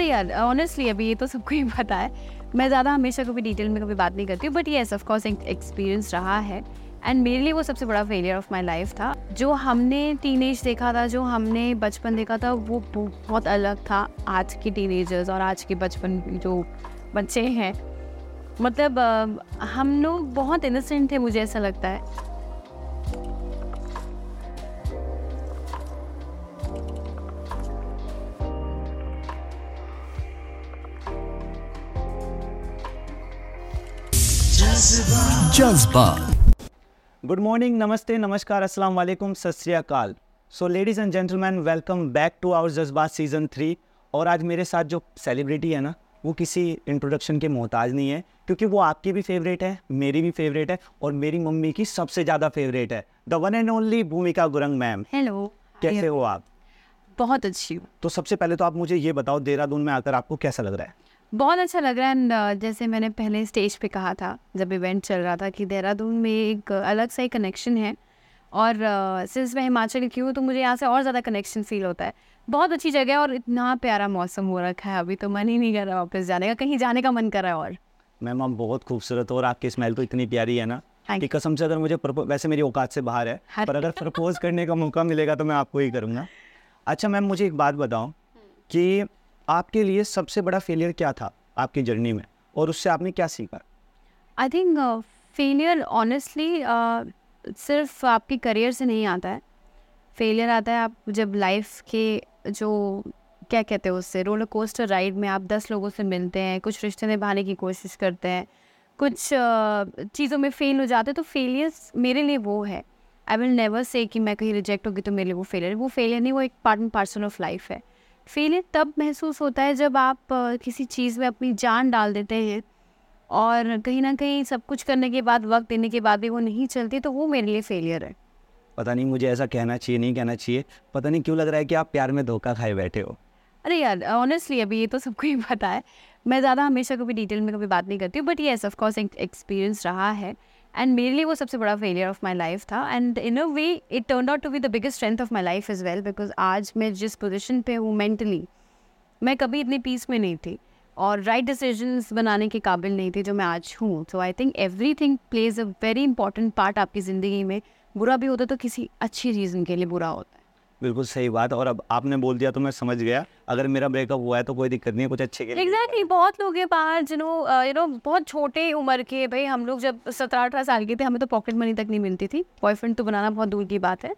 अरे यार ऑनेस्टली अभी ये तो सबको ही पता है। मैं ज़्यादा हमेशा कभी डिटेल में कभी बात नहीं करती हूँ बट येस ऑफ़ कोर्स एक एक्सपीरियंस रहा है। एंड मेरे लिए वो सबसे बड़ा फेलियर ऑफ़ माई लाइफ था। जो हमने टीनेज देखा था, जो हमने बचपन देखा था, वो बहुत अलग था आज के टीनेजर्स और आज के बचपन जो बच्चे हैं। मतलब हम लोग बहुत इनोसेंट थे, मुझे ऐसा लगता है। जज्बा। गुड मॉर्निंग नमस्ते नमस्कार अस्सलाम वालेकुम सत सो ladies and gentleman welcome back to our Jazba season three और आज मेरे साथ जो सेलिब्रिटी है ना वो किसी इंट्रोडक्शन के मोहताज नहीं है क्योंकि वो आपकी भी फेवरेट है मेरी भी फेवरेट है और मेरी मम्मी की सबसे ज़्यादा फेवरेट है। द वन एंड ओनली भूमिका गुरंग मैम। हेलो कैसे हो आप? बहुत अच्छी हूँ। तो सबसे पहले तो आप मुझे ये बताओ देहरादून में आकर आपको कैसा लग रहा है? बहुत अच्छा लग रहा है एंड uh, जैसे मैंने पहले स्टेज पे कहा था जब इवेंट चल रहा था कि देहरादून में एक अलग सा ही कनेक्शन है और सिंस uh, मैं हिमाचल की हूँ तो मुझे यहाँ से और ज़्यादा कनेक्शन फील होता है। बहुत अच्छी जगह है और इतना प्यारा मौसम हो रखा है अभी तो मन ही नहीं कर रहा वापस जाने का कहीं जाने का मन कर रहा है और। मैम आप बहुत खूबसूरत हो और आपकी स्मेल तो इतनी प्यारी है ना कि कसम से अगर मुझे वैसे मेरी औकात से बाहर है पर अगर प्रपोज करने का मौका मिलेगा तो मैं आपको ही करूँगा। अच्छा मैम मुझे एक बात बताओ कि आपके लिए सबसे बड़ा फेलियर क्या था आपकी जर्नी में? और उससे आपने क्या सीखा? आई थिंक फेलियर ऑनेस्टली सिर्फ़ आपके करियर से नहीं आता है। फेलियर आता है आप जब लाइफ के जो क्या कहते हैं उससे रोलर कोस्टर राइड में आप दस लोगों से मिलते हैं कुछ रिश्ते निभाने की कोशिश करते हैं कुछ uh, चीज़ों में फेल हो जाते हैं तो फेलियर्स मेरे लिए वो है। आई विल नेवर से कि मैं कहीं रिजेक्ट होगी तो मेरे लिए वो फेलियर वो फेलियर नहीं वो एक part and parcel of life है। फेलियर तब महसूस होता है जब आप किसी चीज़ में अपनी जान डाल देते हैं। और कहीं ना कहीं सब कुछ करने के बाद वक्त देने के बाद भी वो नहीं चलती तो वो मेरे लिए फेलियर है। पता नहीं मुझे ऐसा कहना चाहिए नहीं कहना चाहिए पता नहीं क्यों लग रहा है कि आप प्यार में धोखा खाए बैठे हो। अरे यार ऑनेस्टली अभी ये तो सबको ही पता है। मैं ज़्यादा हमेशा कभी डिटेल में कभी बात नहीं करती हूँ बट येस ऑफ़ कोर्स एक एक्सपीरियंस रहा है। एंड मेरे लिए वो सबसे बड़ा फेलियर ऑफ़ माई लाइफ था. And in a way it turn out to be the biggest strength of my life is well because आज मैं जिस पोजिशन पर हूँ मैंटली मैं कभी इतनी पीस में नहीं थी. और राइट डिसीजंस बनाने के काबिल नहीं थी जो मैं आज हूँ. So I think everything plays a very important part आपकी ज़िंदगी में. बुरा भी होता तो किसी अच्छी रीज़न के लिए बुरा होता है. बिल्कुल सही बात और अब आपने बोल दिया तो मैं समझ गया। अगर मेरा ब्रेकअप हुआ है तो कोई दिक्कत नहीं है, कुछ अच्छे के एग्जैक्टली बहुत लोग हैं बाहर जिन्हों यू नो बहुत छोटे उम्र के, भाई हम लोग जब सत्रह अठारह साल के थे, हमें तो पॉकेट मनी तक नहीं मिलती थी। बॉयफ्रेंड तो बनाना बहुत दूर की बात है।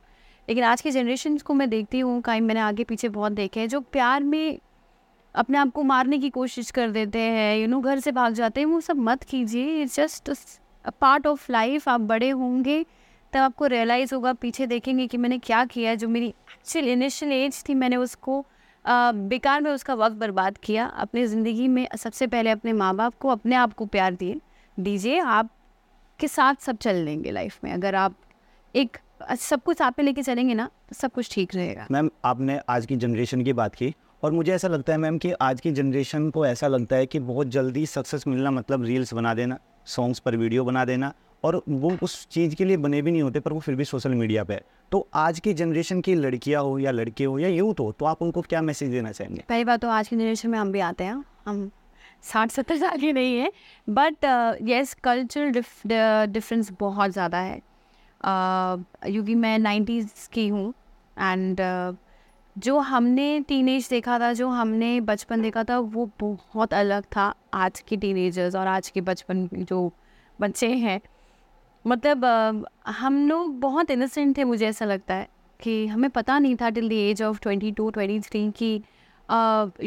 लेकिन आज की जनरेशन को मैं देखती हूँ कहीं मैंने आगे पीछे बहुत देखे हैं, जो प्यार में अपने आप को मारने की कोशिश कर देते हैं यू नो घर से भाग जाते हैं, वो सब मत कीजिए। It's just a part of life आप बड़े होंगे। तब आपको रियलाइज़ होगा, पीछे देखेंगे कि मैंने क्या किया जो मेरी एक्चुअल इनिशियल एज थी, मैंने उसको बेकार में उसका वक्त बर्बाद किया। अपनी ज़िंदगी में सबसे पहले अपने माँ बाप को, अपने आप को प्यार दिए। दीजिए, आप के साथ सब चल लेंगे लाइफ में। अगर आप एक, सब कुछ आप में लेके चलेंगे ना तो सब कुछ ठीक रहेगा। मैम, आपने आज की जनरेशन की बात की और मुझे ऐसा लगता है मैम कि आज की जनरेशन को ऐसा लगता है कि बहुत जल्दी सक्सेस मिलना मतलब रील्स बना देना सॉन्ग्स पर वीडियो बना देना और वो उस चीज़ के लिए बने भी नहीं होते पर वो फिर भी सोशल मीडिया पे है। तो आज की जनरेशन की लड़कियाँ हो या लड़के हो या यूथ हो तो आप उनको क्या मैसेज देना चाहेंगे? पहली बात तो आज की जनरेशन में हम भी आते हैं। हम साठ सत्तर साल के नहीं है बट येस कल्चरल डिफरेंस बहुत ज़्यादा है। क्योंकि uh, मैं नाइन्टीज़ की हूँ एंड uh, जो हमने टीनेज देखा था जो हमने बचपन देखा था वो बहुत अलग था आज के टीनेजर्स और आज के बचपन जो बच्चे हैं। मतलब हम लोग बहुत इनोसेंट थे मुझे ऐसा लगता है, कि हमें पता नहीं था till the age of twenty two twenty three कि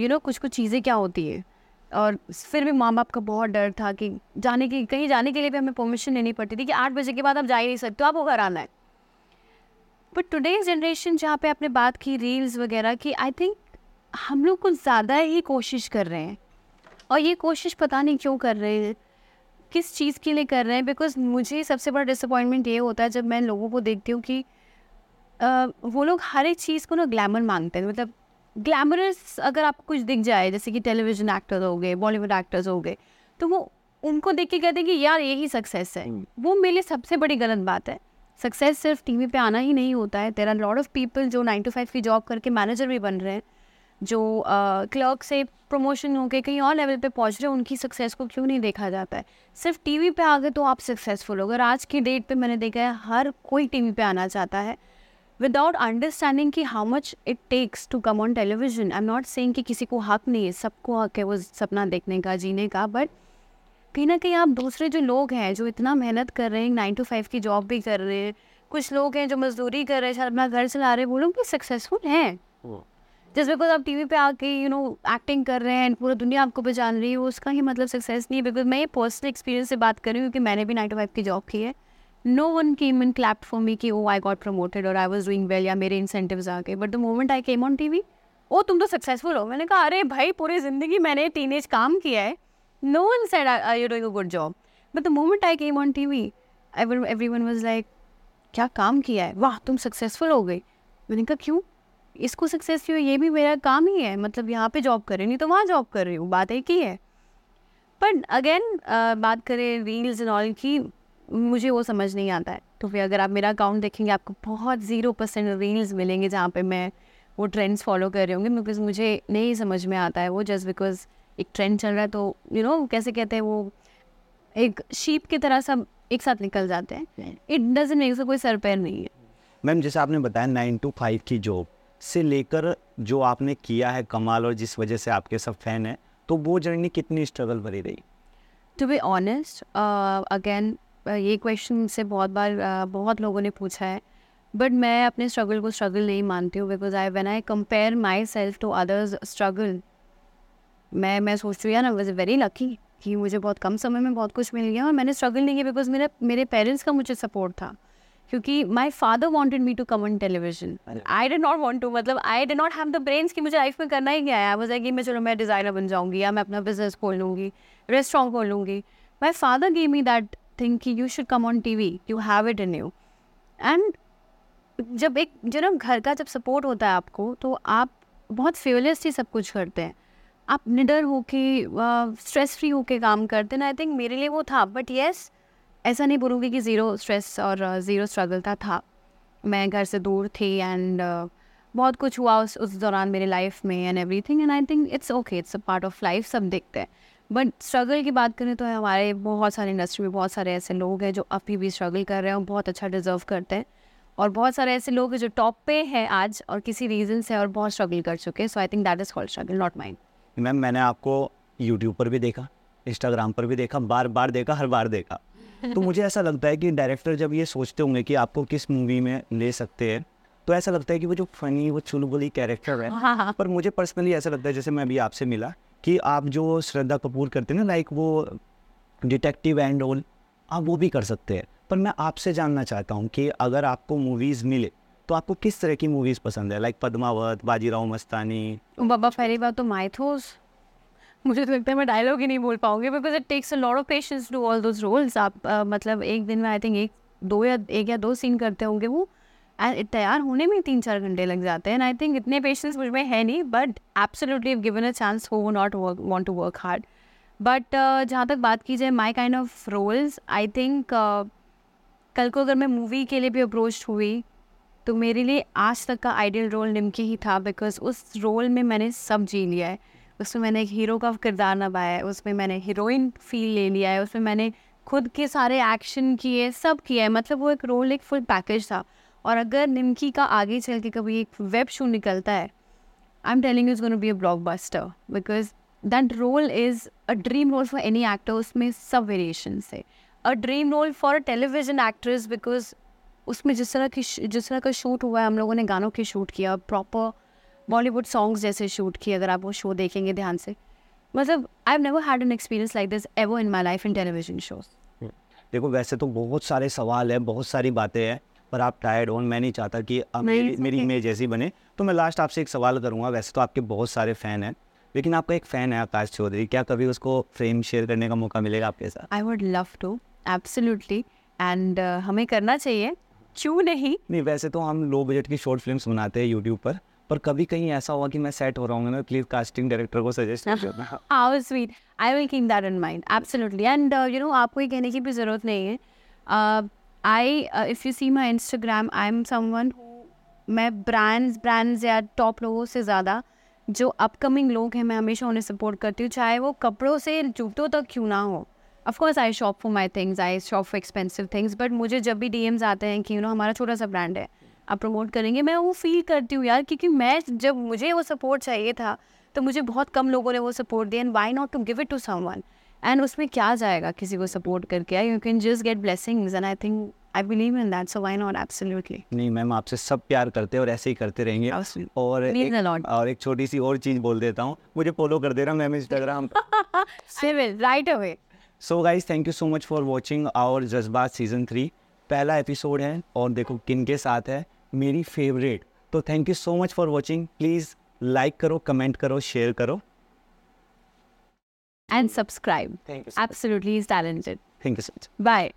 यू नो कुछ कुछ चीज़ें क्या होती है। और फिर भी माँ बाप का बहुत डर था कि जाने की, कहीं जाने के लिए भी हमें परमिशन लेनी पड़ती थी कि आठ बजे के बाद आप जा ही नहीं सकते तो आपको घर आना है। बट टुडेज जनरेशन जहाँ पे आपने बात की रील्स वगैरह की आई थिंक हम लोग कुछ ज़्यादा ही कोशिश कर रहे हैं। और ये कोशिश पता नहीं क्यों कर रहे हैं। किस चीज़ के लिए कर रहे हैं? बिकॉज़ मुझे सबसे बड़ा डिसअपॉइंटमेंट ये होता है जब मैं लोगों को देखती हूँ कि आ, वो लोग हर एक चीज़ को ना ग्लैमर मांगते हैं। मतलब ग्लैमरस अगर आपको कुछ दिख जाए जैसे कि टेलीविज़न एक्टर हो गए बॉलीवुड एक्टर्स हो गए तो वो उनको देख के कहते हैं कि यार यही सक्सेस है। हम्म। वो मेरे लिए सबसे बड़ी गलत बात है। सक्सेस सिर्फ़ टीवी पे आना ही नहीं होता है। तेरा लॉट ऑफ़ पीपल जो नाइन टू फाइव की जॉब करके मैनेजर भी बन रहे हैं। जो क्लर्क से प्रमोशन होके कहीं और लेवल पे पहुँच रहे हैं, उनकी सक्सेस को क्यों नहीं देखा जाता है? सिर्फ़ टीवी पे आ गए तो आप सक्सेसफुल हो। अगर आज की डेट पे मैंने देखा है, हर कोई टीवी पे आना चाहता है विदाउट अंडरस्टैंडिंग कि how much it takes to come on television I am not saying कि किसी को हक नहीं है, सबको हक है वो सपना देखने का, जीने का बट कहीं ना कहीं आप दूसरे जो लोग हैं, जो इतना मेहनत कर रहे हैं नाइन टू फाइव की जॉब भी कर रहे हैं, कुछ लोग हैं जो मजदूरी कर रहे हैं अपना घर चला रहे हैं, वो लोग भी सक्सेसफुल हैं। जस्ट बिकॉज़ आप टीवी पे आके यू नो एक्टिंग कर रहे हैं पूरा दुनिया आपको पहचान रही है, उसका ही मतलब सक्सेस नहीं है बिकॉज़ मैं ये पर्सनल एक्सपीरियंस से बात कर रही हूँ क्योंकि मैंने भी नाइन टू फाइव की जॉब की है। No one came in clap for me कि ओ आई गॉट प्रमोटेड और आई वॉज़ डूइंग वेल या मेरे इंसेंटिव आ गए. But the moment I came on T V oh तुम तो सक्सेसफुल हो। मैंने कहा, अरे भाई, पूरी ज़िंदगी मैंने टीन एज काम किया है। No one said I you doing a good job but the moment I came on T V everyone was like क्या काम किया है? वाह, तुम सक्सेसफुल हो गई। मैंने कहा, क्यों? इसको सक्सेस क्यों ये भी मेरा काम ही है। मतलब यहाँ पे जॉब कर रही नहीं तो वहाँ जॉब कर रही हूँ बात एक ही है। बट अगेन बात करें रील्स एंड ऑल की मुझे वो समझ नहीं आता है। तो फिर अगर आप मेरा अकाउंट देखेंगे आपको बहुत ज़ीरो परसेंट रील्स मिलेंगे जहाँ पे मैं वो ट्रेंड्स फॉलो कर रही होंगे बिकॉज़ मुझे नहीं समझ में आता है वो जस्ट बिकॉज़ एक ट्रेंड चल रहा है तो यू you नो know, कैसे कहते हैं वो एक शीप की तरह सब एक साथ निकल जाते हैं। इट डजेंट मेक कोई सर पैर नहीं है। मैम जैसे आपने बताया नाइन टू फाइव की जॉब से लेकर जो आपने किया है कमाल और जिस वजह से आपके सब फ़ैन हैं तो वो जर्नी कितनी स्ट्रगल भरी रही? टू बी ऑनेस्ट अगेन ये क्वेश्चन से बहुत बार uh, बहुत लोगों ने पूछा है बट मैं अपने स्ट्रगल को स्ट्रगल नहीं मानती हूँ because I when I compare myself to others struggle मैं मैं सोचती हूँ यार वॉज़ वेरी लकी कि मुझे बहुत कम समय में बहुत कुछ मिल गया और मैंने स्ट्रगल नहीं किया बिकॉज़ मेरे मेरे पेरेंट्स का मुझे सपोर्ट था। क्योंकि my father wanted me to come on television I did not want to मतलब I did not have the brains कि मुझे लाइफ में करना ही क्या है। आई वॉज़ कि मैं चलो मैं डिज़ाइनर बन जाऊँगी या मैं अपना बिज़नेस खोल लूँगी रेस्टोरेंट खोल लूँगी। My father gave me that think कि you should come on T V you have it in you and जब एक जो ना घर का जब सपोर्ट होता है आपको तो आप बहुत फेवलेसली सब कुछ करते हैं। आप निडर होके स्ट्रेस फ्री होके काम करते हैं। आई थिंक मेरे लिए वो था बट येस ऐसा नहीं बोलूँगी कि ज़ीरो स्ट्रेस और ज़ीरो स्ट्रगल था था। मैं घर से दूर थी एंड uh, बहुत कुछ हुआ उस उस दौरान मेरे लाइफ में and everything and I think it's okay it's a part of life सब देखते हैं। बट स्ट्रगल की बात करें तो हमारे बहुत सारे इंडस्ट्री में बहुत सारे ऐसे लोग हैं जो अभी भी स्ट्रगल कर रहे हैं और बहुत अच्छा डिज़र्व करते हैं। और बहुत सारे ऐसे लोग हैं जो टॉप पे हैं आज और किसी रीज़न से और बहुत स्ट्रगल कर चुके हैं so I think that is called struggle not mind ma'am मैंने आपको यूट्यूब पर भी देखा इंस्टाग्राम पर भी देखा बार बार देखा हर बार देखा। तो मुझे ऐसा लगता है कि डायरेक्टर जब ये सोचते होंगे कि आपको किस मूवी में ले सकते हैं तो ऐसा लगता है कि वो जो फनी वो चुलबुली कैरेक्टर है। हाँ, हाँ. पर मुझे पर्सनली ऐसा लगता है जैसे मैं अभी आपसे मिला कि आप जो श्रद्धा कपूर करते हैं ना लाइक वो डिटेक्टिव एंड ऑल आप वो भी कर सकते हैं। पर मैं आपसे जानना चाहता हूँ कि अगर आपको मूवीज़ मिले तो आपको किस तरह की मूवीज़ पसंद है? लाइक पद्मावत बाजीराव मस्तानी बाबा पहली बात तो माइथोस। मुझे तो लगता है मैं डायलॉग ही नहीं बोल पाऊँगी because it takes a lot of patience to all those roles आप uh, मतलब एक दिन में आई थिंक एक दो या एक या दो सीन करते होंगे वो एंड तैयार होने में तीन चार घंटे लग जाते हैं एंड आई थिंक इतने पेशेंस मुझमें है नहीं but absolutely given a chance हो वो not work want to work hard but जहाँ तक बात की जाए my kind of roles I think कल को अगर मैं मूवी के लिए भी अप्रोच हुई तो मेरे लिए आज तक का आइडियल रोल निमकी ही था बिकॉज़ उस रोल में मैंने सब जी लिया है। उसमें मैंने एक हीरो का किरदार निभाया है, उसमें मैंने हीरोइन फील ले लिया है, उसमें मैंने खुद के सारे एक्शन किए, सब किया है। मतलब वो एक रोल एक फुल पैकेज था। और अगर निमकी का आगे चल के कभी एक वेब शो निकलता है I am telling is gonna be a blockbuster because that role is a dream role for any actor उसमें सब वेरिएशन है। A dream role for a television actress because उसमें जिस तरह की जिस तरह का शूट हुआ है, हम लोगों ने गानों के शूट किया प्रॉपर बॉलीवुड सॉन्ग्स जैसे शूट किए अगर आप वो शो देखेंगे ध्यान से। मतलब I have never had an experience like this ever in my life in television shows देखो वैसे तो बहुत सारे सवाल हैं बहुत सारी बातें हैं पर आप टायर्ड हो मैं नहीं चाहता कि अब मेरी मेरी इमेज ऐसी बने। तो मैं लास्ट आपसे एक सवाल करूँगा वैसे तो आपके बहुत सारे फ़ैन हैं लेकिन आपका एक फ़ैन है आकाश चौधरी क्या कभी उसको फ्रेम शेयर करने का मौका मिलेगा आपके साथ? I would love to absolutely and हमें करना चाहिए क्यों नहीं? नहीं वैसे तो हम लो बजट की शॉर्ट फिल्म्स बनाते हैं यूट्यूब पर पर कभी कहीं ऐसा हुआ कि मैं सेट हो रहा हूँ ना प्लीज़ कास्टिंग डायरेक्टर को suggest how sweet I will keep that in mind absolutely and you know आपको ये कहने की भी ज़रूरत नहीं है। I if you see my Instagram I am someone मैं ब्रांड्स ब्रांड्स या टॉप लोगों से ज़्यादा जो अपकमिंग लोग हैं मैं हमेशा उन्हें सपोर्ट करती हूँ चाहे वो कपड़ों से जूतों तक क्यों ना हो। Of course I shop for my things I shop for expensive things but मुझे जब भी डीएम आते हैं कि यू नो हमारा छोटा सा ब्रांड है आप प्रमोट करेंगे मैं वो फील करती हूँ यार क्योंकि मैं जब मुझे वो सपोर्ट चाहिए था तो मुझे बहुत कम लोगों ने वो सपोर्ट दिया and why not to give it to someone and उसमें क्या जाएगा किसी को सपोर्ट करके? You can just get blessings and I think I believe in that so why not absolutely नहीं मैम आपसे सब प्यार करते हैं और ऐसे ही करते रहेंगे। और एक, और एक छोटी सी और चीज़ बोल देता हूँ मुझे फॉलो कर देना मैम इंस्टाग्राम पे right away so guys thank you so much for watching our Jazbaat season three पहला एपिसोड है और देखो किन के साथ है। मेरी फेवरेट तो thank you so much for watching please like करो कमेंट करो शेयर करो. And subscribe thank you absolutely is talented thank you so much bye